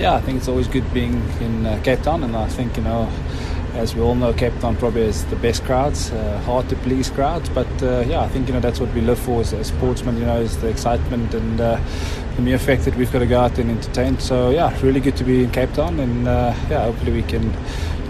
Yeah, I think it's always good being in uh, Cape Town, and I think you know, as we all know, Cape Town probably has the best crowds, uh, hard to please crowds. But uh, yeah, I think you know that's what we live for as, as sportsmen. You know, is the excitement and uh, the mere fact that we've got to go out and entertain. So yeah, really good to be in Cape Town, and uh, yeah, hopefully we can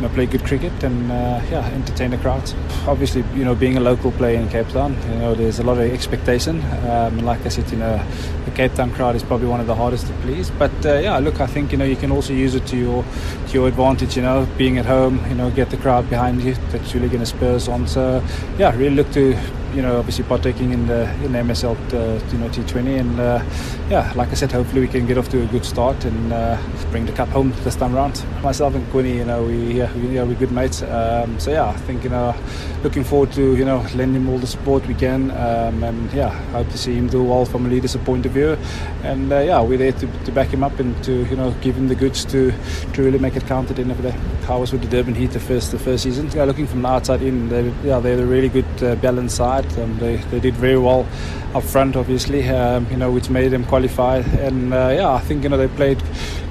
you know, play good cricket and uh, yeah, entertain the crowds. Obviously, you know, being a local player in Cape Town, you know, there's a lot of expectation. Um, and like I said, you know, the Cape Town crowd is probably one of the hardest to please. But uh, yeah, look, I think you know you can also use it to your to your advantage. You know, being at home, you know, get the crowd behind you. That's really going to spur us on. So yeah, really look to you know, obviously partaking in the in MSL uh, you know T20, and uh, yeah, like I said, hopefully we can get off to a good start and uh, bring the cup home this time round. Myself and Quinny, you know, we yeah, we, yeah, we're good mates. Um, so yeah, I think you know, looking forward to you know lending all the support we can, um, and yeah, hope to see him do well from a leader's point of view, and yeah, we're there to, to back him up and to you know give him the goods to to really make it count at the end of the day. How was with the Durban Heat the first the first season? Yeah, looking from the outside in, they, yeah, they're a really good uh, balanced side. Um, they, they did very well up front, obviously, um, you know, which made them qualify. And uh, yeah, I think you know they played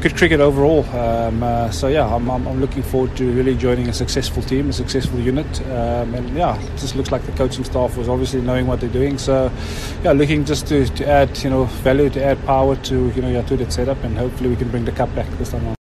good cricket overall. Um, uh, so yeah, I'm, I'm, I'm, looking forward to really joining a successful team, a successful unit. Um, and yeah, it just looks like the coaching staff was obviously knowing what they're doing. So yeah, looking just to, to add you know value, to add power to you know that setup, and hopefully we can bring the cup back this time on.